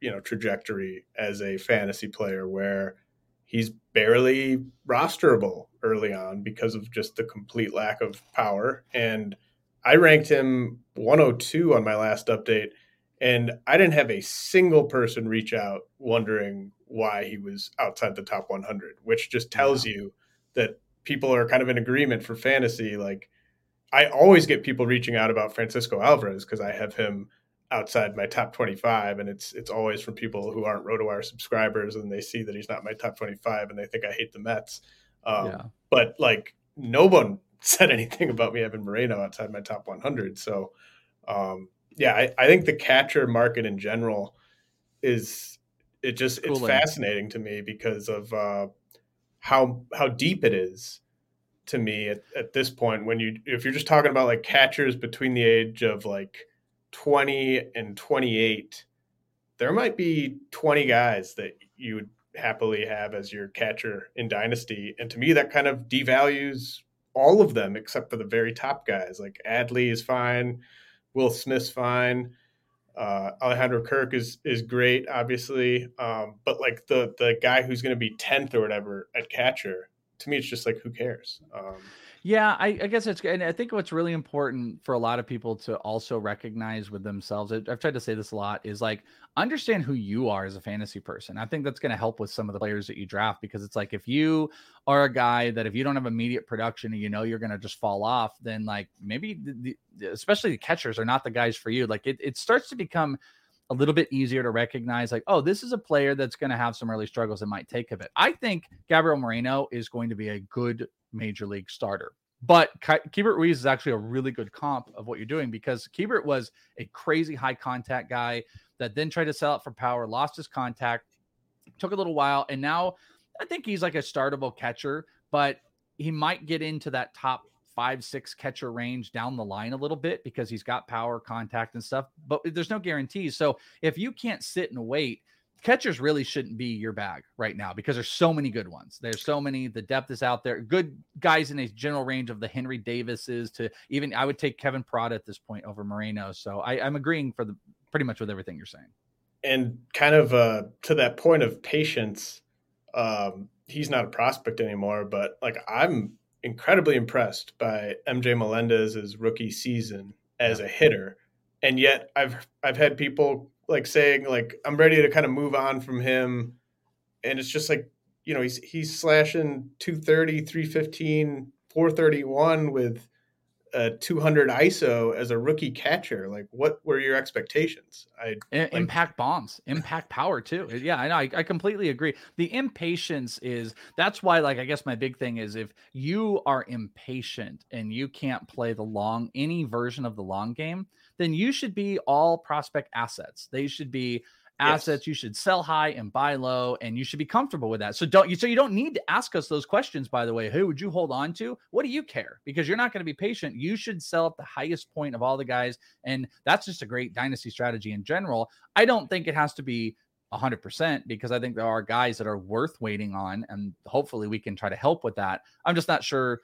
you know, trajectory as a fantasy player where he's barely rosterable early on because of just the complete lack of power. And I ranked him 102 on my last update, and I didn't have a single person reach out wondering why he was outside the top 100, which just tells you that people are kind of in agreement for fantasy. Like, I always get people reaching out about Francisco Alvarez because I have him outside my top 25 and it's it's always from people who aren't rotowire subscribers and they see that he's not my top 25 and they think i hate the mets um, yeah. but like no one said anything about me having moreno outside my top 100 so um, yeah I, I, think the catcher market in general is it just it's fascinating to me because of uh, how how deep it is to me at, at this point when you if you're just talking about like catchers between the age of like 20 and 28 there might be 20 guys that you would happily have as your catcher in dynasty. And to me that kind of devalues all of them except for the very top guys. Like adley is fine. Will smith's fine. Uh, Alejandro Kirk is is great, obviously, um, but like the the guy who's going to be tenth or whatever at catcher, to me, it's just like who cares. Um, yeah, I, I, guess it's and I think what's really important for a lot of people to also recognize with themselves. I've tried to say this a lot is like understand who you are as a fantasy person. I think that's going to help with some of the players that you draft because it's like if you are a guy that if you don't have immediate production and you know you're going to just fall off, then like maybe the, the, especially the catchers are not the guys for you. Like it, it starts to become a little bit easier to recognize like oh this is a player that's going to have some early struggles and might take a bit i think gabriel moreno is going to be a good major league starter but Keibert Ruiz is actually a really good comp of what you're doing because Keibert was a crazy high contact guy that then tried to sell it for power, lost his contact, took a little while, and now I think he's like a startable catcher, but he might get into that top five, six catcher range down the line a little bit because he's got power, contact, and stuff. But there's no guarantees. So if you can't sit and wait, catchers really shouldn't be your bag right now because there's so many good ones. There's so many. The depth is out there. Good guys in a general range of the Henry Davises to even I would take Kevin Parada at this point over Moreno. So I, I'm agreeing for the pretty much with everything you're saying. And kind of uh, to that point of patience, um, he's not a prospect anymore. But like I'm incredibly impressed by MJ Melendez's rookie season as a hitter, and yet I've I've had people like saying like I'm ready to kind of move on from him, and it's just like you know he's he's slashing 230, 315, 431 with a 200 ISO as a rookie catcher. Like, what were your expectations? I like, impact bombs, impact power too. Yeah, I know. I, I, completely agree. The impatience is that's why. Like, I guess my big thing is if you are impatient and you can't play the long any version of the long game, then you should be all prospect assets. They should be assets yes. you should sell high and buy low and you should be comfortable with that. So don't you so you don't need to ask us those questions by the way. Who would you hold on to? What do you care? Because you're not going to be patient. You should sell at the highest point of all the guys and that's just a great dynasty strategy in general. I don't think it has to be 100% because i think there are guys that are worth waiting on and hopefully we can try to help with that. I'm just not sure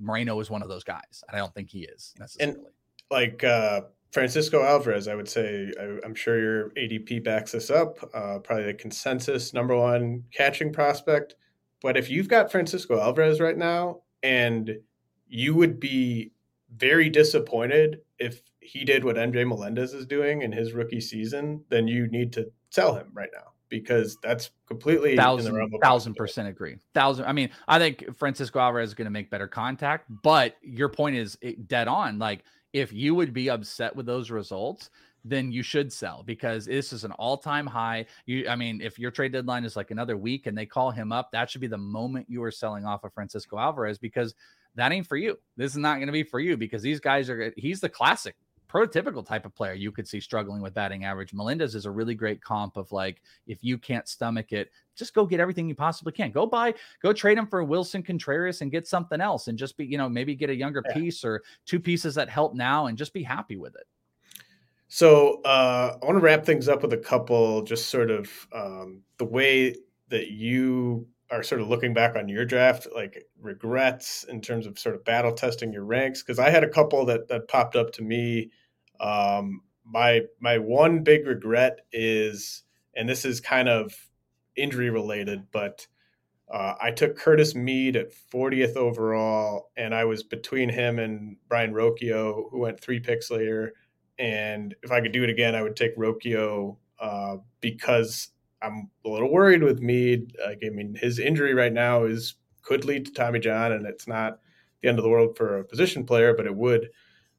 moreno is one of those guys and i don't think he is necessarily. and like uh Francisco Alvarez, I would say, I, am sure your ADP backs this up. Uh, probably the consensus number one catching prospect. But if you've got Francisco Alvarez right now, and you would be very disappointed if he did what MJ Melendez is doing in his rookie season, then you need to sell him right now because that's completely thousand thousand percent agree. Thousand. I mean, I think Francisco Alvarez is going to make better contact, but your point is dead on. Like if you would be upset with those results, then you should sell because this is an all-time high. You I mean, if your trade deadline is like another week and they call him up, that should be the moment you are selling off of Francisco Alvarez because that ain't for you. This is not going to be for you because these guys are he's the classic prototypical type of player you could see struggling with batting average. Melendez is a really great comp of like, if you can't stomach it, just go get everything you possibly can. Go buy, go trade him for Willson Contreras and get something else and just be, you know, maybe get a younger yeah. piece or two pieces that help now and just be happy with it. So uh, I want to wrap things up with a couple, just sort of um, the way that you are sort of looking back on your draft, like regrets in terms of sort of battle testing your ranks. Because I had a couple that that popped up to me um, my my one big regret is, and this is kind of injury related, but uh, I took Curtis Mead at 40th overall, and I was between him and Brayan Rocchio, who went three picks later. And if I could do it again, I would take Rocchio uh, because I'm a little worried with Mead. Like, I mean, his injury right now is could lead to Tommy John, and it's not the end of the world for a position player, but it would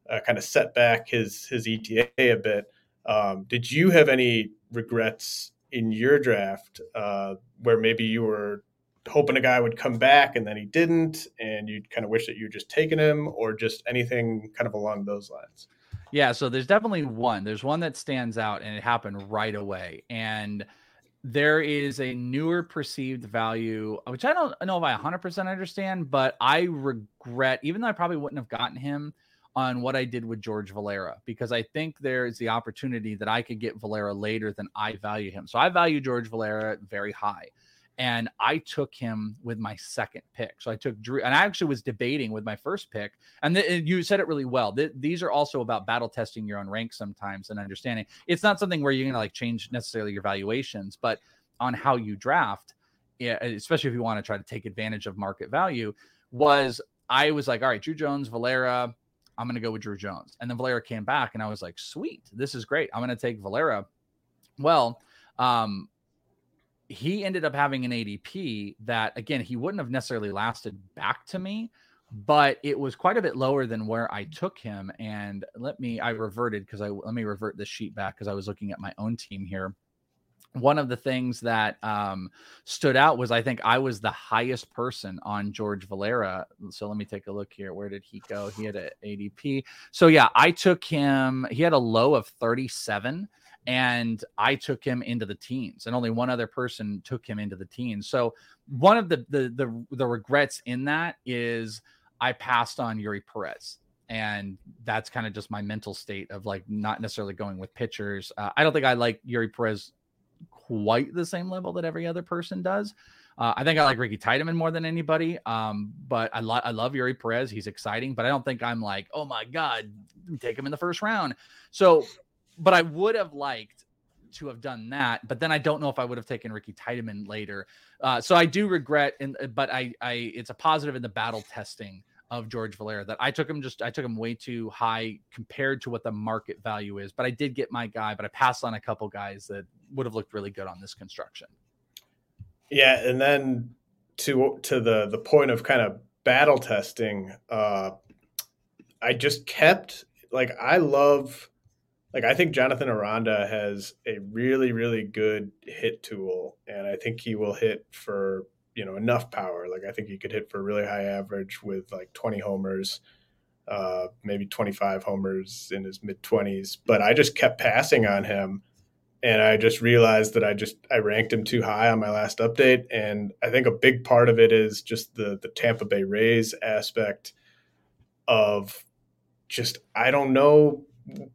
uh, kind of set back his his ETA a bit. Um, did you have any regrets in your draft uh, where maybe you were hoping a guy would come back and then he didn't, and you kind of wish that you would just taken him, or just anything kind of along those lines? Yeah, so there's definitely one. There's one that stands out, and it happened right away. And there is a newer perceived value, which I don't know if I 100% understand, but I regret, even though I probably wouldn't have gotten him on what I did with George Valera because I think there is the opportunity that I could get Valera later than I value him. So I value George Valera very high. And I took him with my second pick. So I took Druw, and I actually was debating with my first pick. And, and you said it really well. Th- these are also about battle testing your own rank sometimes and understanding. It's not something where you're going to like change necessarily your valuations, but on how you draft, especially if you want to try to take advantage of market value, was I was like, all right, Druw Jones, Valera, I'm going to go with Druw Jones. And then Valera came back and I was like, sweet, this is great. I'm going to take Valera. Well, um, he ended up having an ADP that, again, he wouldn't have necessarily lasted back to me, but it was quite a bit lower than where I took him. And let me, I reverted because I, let me revert this sheet back because I was looking at my own team here one of the things that um, stood out was I think I was the highest person on George Valera. So let me take a look here. Where did he go? He had an ADP. So yeah, I took him. He had a low of 37 and I took him into the teens, and only one other person took him into the teens. So one of the the the, the regrets in that is I passed on Eury Perez and that's kind of just my mental state of like not necessarily going with pitchers. Uh, I don't think I like Eury Perez quite the same level that every other person does. Uh, I think I like Ricky Tiedemann more than anybody. Um, but I, lo- I love Eury Perez. He's exciting, but I don't think I'm like, oh my God, take him in the first round. So, but I would have liked to have done that. But then I don't know if I would have taken Ricky Tiedemann later. Uh, so I do regret, and but I, I, it's a positive in the battle testing of George Valera that I took him just I took him way too high compared to what the market value is. But I did get my guy, but I passed on a couple guys that would have looked really good on this construction. Yeah, and then to to the the point of kind of battle testing, uh I just kept like I love like I think Jonathan Aranda has a really really good hit tool and I think he will hit for you know enough power. Like I think he could hit for a really high average with like 20 homers, uh, maybe 25 homers in his mid 20s. But I just kept passing on him, and I just realized that I just I ranked him too high on my last update. And I think a big part of it is just the the Tampa Bay Rays aspect of just I don't know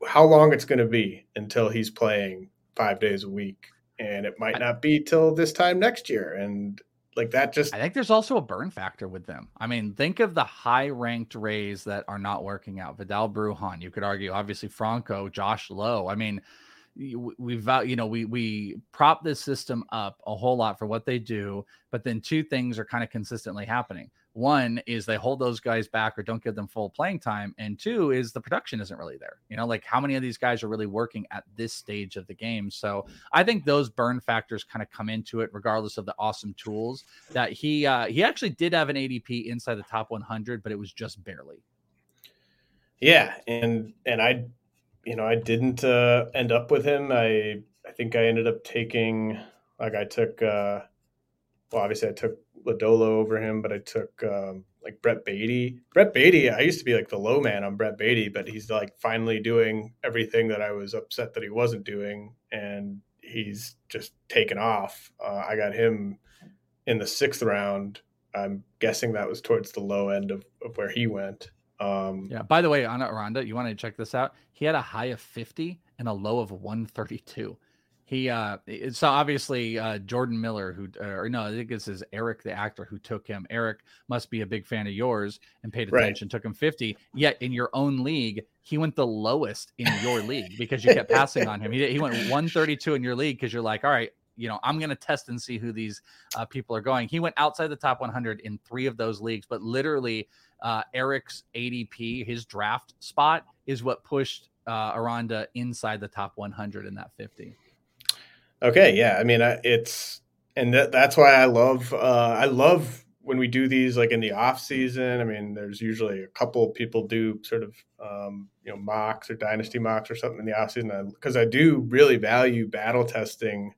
how long it's going to be until he's playing five days a week and it might not be till this time next year and like that just I think there's also a burn factor with them. I mean, think of the high ranked Rays that are not working out. Vidal Bruján, you could argue, obviously Franco, Josh Lowe. I mean, we've you know we we prop this system up a whole lot for what they do, but then two things are kind of consistently happening. One is they hold those guys back or don't give them full playing time. And two is the production isn't really there. You know, like how many of these guys are really working at this stage of the game? So I think those burn factors kind of come into it, regardless of the awesome tools that he uh he actually did have an ADP inside the top 100, but it was just barely. Yeah, and and I you know, I didn't uh, end up with him. I I think I ended up taking like I took uh, well, obviously I took Lodolo over him, but I took um, like Brett Baty. Brett Baty, I used to be like the low man on Brett Baty, but he's like finally doing everything that I was upset that he wasn't doing, and he's just taken off. Uh, I got him in the sixth round. I'm guessing that was towards the low end of, of where he went. Um, yeah. By the way, on Aranda, you want to check this out? He had a high of 50 and a low of 132. He uh, so obviously uh, Jordan Miller, who or no, I think this is Eric, the actor, who took him. Eric must be a big fan of yours and paid attention. Right. Took him 50. Yet in your own league, he went the lowest in your league because you kept passing on him. He, he went 132 in your league because you're like, all right, you know, I'm going to test and see who these uh, people are going. He went outside the top 100 in three of those leagues, but literally uh, Eric's ADP, his draft spot, is what pushed uh, Aranda inside the top 100 in that 50. Okay, yeah, I mean, it's and that, that's why I love uh, I love when we do these like in the off season. I mean, there's usually a couple people do sort of um, you know mocks or dynasty mocks or something in the off season because I do really value battle testing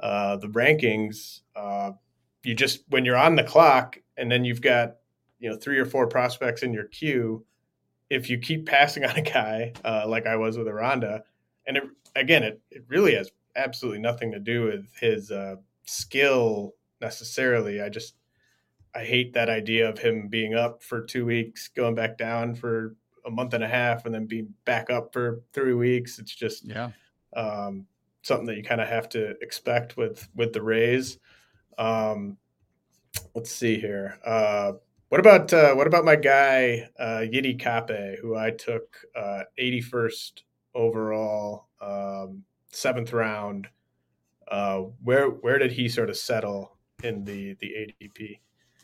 uh, the rankings. Uh, you just when you're on the clock and then you've got you know three or four prospects in your queue if you keep passing on a guy uh, like i was with aranda and it, again it, it really has absolutely nothing to do with his uh, skill necessarily. I just i hate that idea of him being up for two weeks going back down for a month and a half and then being back up for three weeks. It's just yeah. um, something that you kind of have to expect with with the rays. Um, let's see here. Uh, what about uh, what about my guy uh, Yiddi Cappe, who I took uh, 81st overall, um, seventh round? Uh, where where did he sort of settle in the the ADP?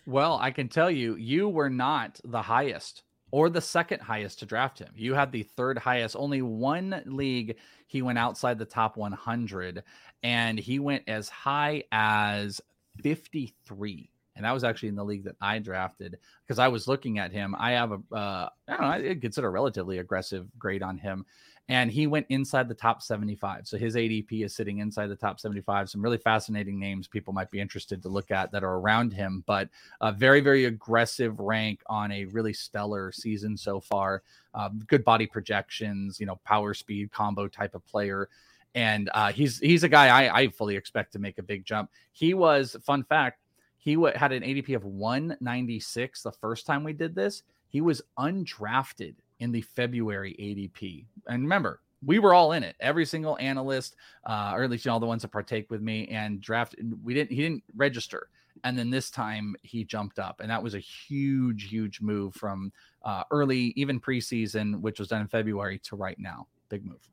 Well, I can tell you, you were not the highest or the second highest to draft him. You had the third highest. Only one league he went outside the top 100, and he went as high as 53 and that was actually in the league that I drafted because I was looking at him. I have a, uh, I don't know, I consider relatively aggressive grade on him, and he went inside the top 75. So his ADP is sitting inside the top 75. Some really fascinating names people might be interested to look at that are around him, but a very, very aggressive rank on a really stellar season so far. Um, good body projections, you know, power speed combo type of player and uh, he's he's a guy I, I fully expect to make a big jump. He was fun fact he w- had an ADP of 196 the first time we did this. He was undrafted in the February ADP. And remember, we were all in it. Every single analyst, uh, or at least you know, all the ones that partake with me and draft. We didn't. He didn't register, and then this time he jumped up, and that was a huge, huge move from uh, early, even preseason, which was done in February, to right now. Big move.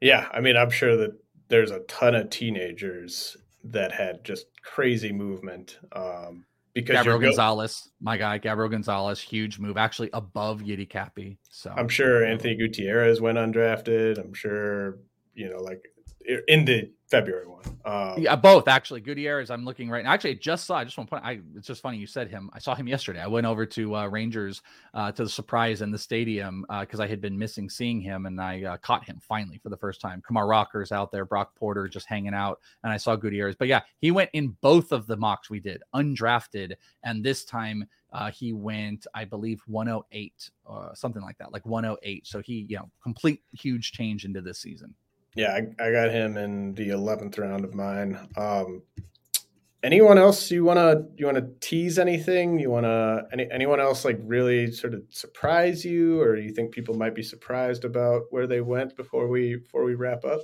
Yeah, I mean, I'm sure that there's a ton of teenagers that had just crazy movement. Um, because Gabriel Gonzalez, my guy, Gabriel Gonzalez, huge move, actually above Yiddi Cappe. So I'm sure Anthony Gutierrez went undrafted. I'm sure, you know, like in the February one. Um, yeah, both actually. Gutierrez, I'm looking right now. Actually, I just saw. I just want to point. I it's just funny you said him. I saw him yesterday. I went over to uh, Rangers uh, to the surprise in the stadium because uh, I had been missing seeing him, and I uh, caught him finally for the first time. Kumar Rockers out there, Brock Porter just hanging out, and I saw Gutierrez. But yeah, he went in both of the mocks we did, undrafted, and this time uh, he went, I believe, 108, uh, something like that, like 108. So he, you know, complete huge change into this season. Yeah, I, I got him in the eleventh round of mine. Um, anyone else you wanna you wanna tease anything? You wanna any anyone else like really sort of surprise you, or you think people might be surprised about where they went before we before we wrap up?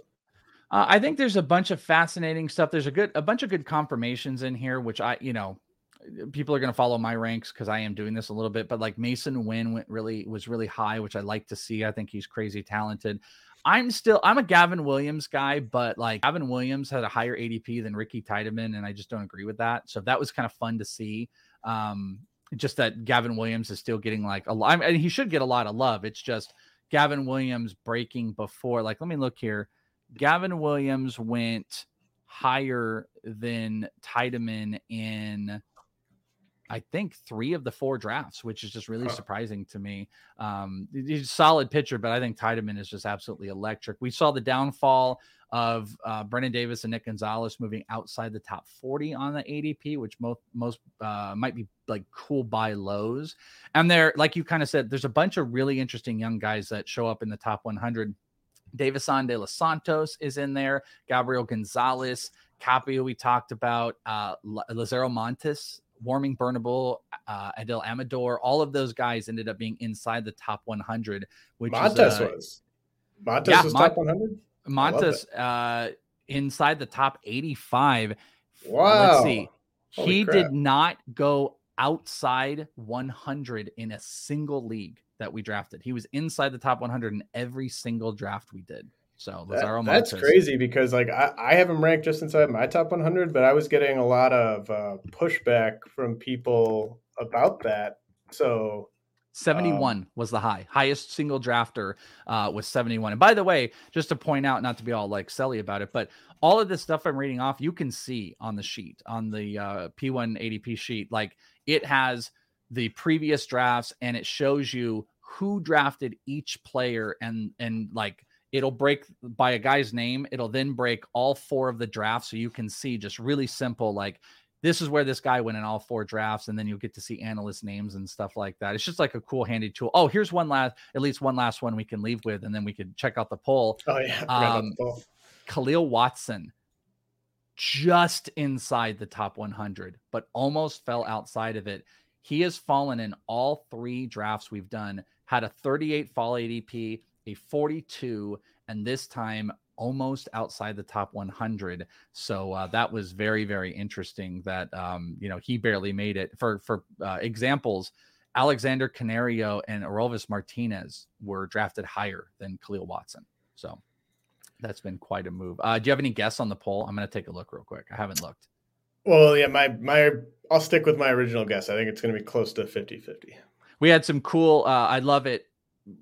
Uh, I think there's a bunch of fascinating stuff. There's a good a bunch of good confirmations in here, which I you know people are going to follow my ranks because I am doing this a little bit. But like Mason Winn went really was really high, which I like to see. I think he's crazy talented. I'm still I'm a Gavin Williams guy, but like Gavin Williams had a higher ADP than Ricky Tiedemann, and I just don't agree with that. So that was kind of fun to see. Um, just that Gavin Williams is still getting like a lot. I mean, he should get a lot of love. It's just Gavin Williams breaking before. Like, let me look here. Gavin Williams went higher than Tiedemann in I think three of the four drafts, which is just really huh. surprising to me. Um, he's a solid pitcher, but I think Tiedemann is just absolutely electric. We saw the downfall of uh, Brennen Davis and Nick Gonzalez moving outside the top 40 on the ADP, which most most uh, might be like cool buy lows. And there, like you kind of said, there's a bunch of really interesting young guys that show up in the top 100. Deyvison de los Santos is in there. Gabriel Gonzalez, Cappe, we talked about. Uh, Lazaro Montes, Warming Bernabel, uh, Adael Amador. All of those guys ended up being inside the top 100. Which Montes is, uh, was. Montes yeah, was Mon- top 100. Montes uh, inside the top 85. Wow. Let's see. Holy he crap. did not go outside 100 in a single league that we drafted. He was inside the top 100 in every single draft we did. So that, that's crazy because like I, I have him ranked just inside my top 100, but I was getting a lot of uh, pushback from people about that. So 71 um, was the high highest single drafter uh, was 71 and by the way just to point out not to be all like silly about it but all of this stuff i'm reading off you can see on the sheet on the uh, p1 adp sheet. Like it has the previous drafts and it shows you who drafted each player and and like it'll break by a guy's name it'll then break all four of the drafts so you can see just really simple like this is where this guy went in all four drafts, and then you'll get to see analyst names and stuff like that. It's just like a cool, handy tool. Oh, here's one last, at least one last one we can leave with, and then we could check out the poll. Oh yeah, um, poll. Kahlil Watson, just inside the top 100, but almost fell outside of it. He has fallen in all three drafts we've done. Had a 38 fall ADP, a 42, and this time almost outside the top 100. So uh, that was very, very interesting that, um, you know, he barely made it. For, for uh, examples, Alexander Canario and Orelvis Martinez were drafted higher than Kahlil Watson. So that's been quite a move. Uh, do you have any guess on the poll? I'm going to take a look real quick. I haven't looked. Well, yeah, my, my, I'll stick with my original guess. I think it's going to be close to 50 50. We had some cool, uh, I love it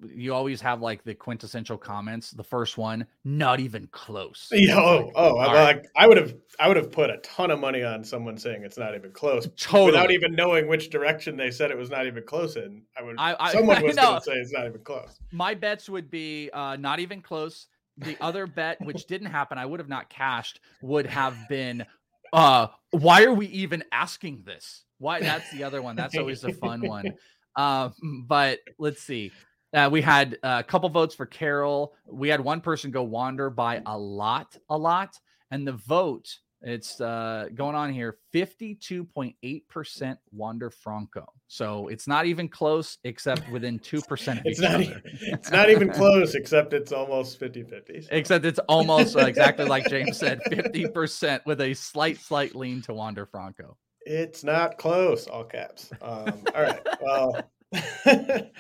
you always have like the quintessential comments. The first one, not even close. Yeah, oh, like, oh, I, like, I would have, I would have put a ton of money on someone saying it's not even close, totally. without even knowing which direction they said it was not even close in. I would, I, I, someone was going to say it's not even close. My bets would be uh, not even close. The other bet, which didn't happen, I would have not cashed, would have been, uh, why are we even asking this? Why? That's the other one. That's always a fun one. Um, but let's see. Uh, we had a couple votes for Carroll. We had one person go wander by a lot, a lot. And the vote, it's uh, going on here 52.8% Wander Franco. So it's not even close, except within 2% it's not, even, it's not even close, except it's almost 50 50. Except it's almost uh, exactly like James said 50% with a slight, slight lean to Wander Franco. It's not close, all caps. Um, all right. Well,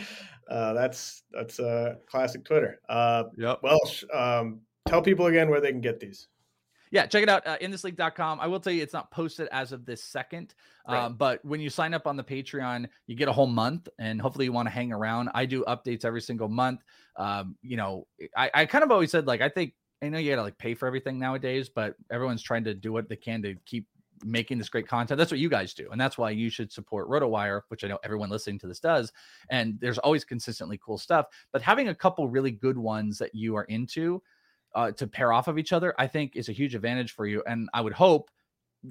Uh, that's that's uh, classic Twitter. Uh, yep. Well, um, tell people again where they can get these. Yeah, check it out, uh, inthisleague.com. I will tell you it's not posted as of this second, right. um, but when you sign up on the Patreon, you get a whole month, and hopefully you want to hang around. I do updates every single month. Um, you know, I, I kind of always said like I think I know you got to like pay for everything nowadays, but everyone's trying to do what they can to keep making this great content. That's what you guys do. And that's why you should support RotoWire, which I know everyone listening to this does. And there's always consistently cool stuff. But having a couple really good ones that you are into uh, to pair off of each other, I think is a huge advantage for you. And I would hope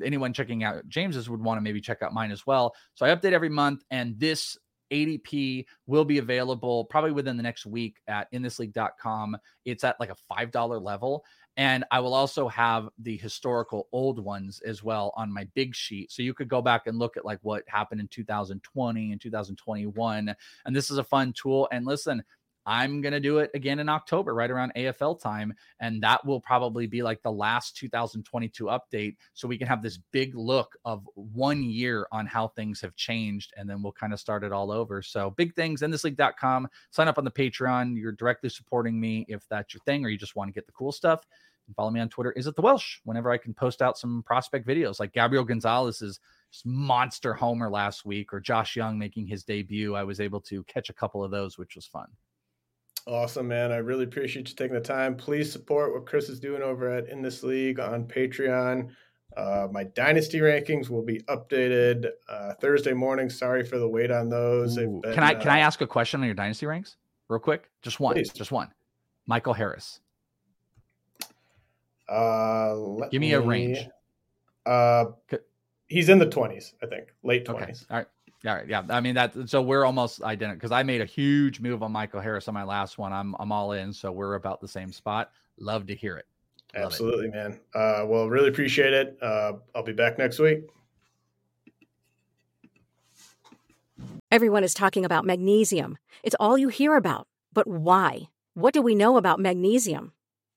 anyone checking out James's would want to maybe check out mine as well. So I update every month. And this ADP will be available probably within the next week at inthisleague.com. It's at like a $5 level. And I will also have the historical old ones as well on my big sheet. So you could go back and look at like what happened in 2020 and 2021. And this is a fun tool. And listen, I'm going to do it again in October, right around AFL time. And that will probably be like the last 2022 update. So we can have this big look of one year on how things have changed. And then we'll kind of start it all over. So big things, in this inthisleague.com. Sign up on the Patreon. You're directly supporting me if that's your thing, or you just want to get the cool stuff follow me on Twitter. Is it the Welsh? Whenever I can post out some prospect videos, like Gabriel Gonzalez's monster homer last week, or Josh Jung making his debut, I was able to catch a couple of those, which was fun. Awesome, man. I really appreciate you taking the time. Please support what Chris is doing over at In This League on Patreon. Uh, my dynasty rankings will be updated uh, Thursday morning. Sorry for the wait on those. Been, can I can I uh, ask a question on your dynasty ranks real quick? Just one. Please. Just one. Michael Harris. Uh, let Give me a range. Uh, he's in the twenties, I think, late Okay. twenties. All right. All right. Yeah. I mean that. So we're almost identical because I made a huge move on Michael Harris on my last one. I'm I'm all in. So we're about the same spot. Love to hear it. Love it. Absolutely, man. Uh, well, really appreciate it. Uh, I'll be back next week. Everyone is talking about magnesium. It's all you hear about. But why? What do we know about magnesium?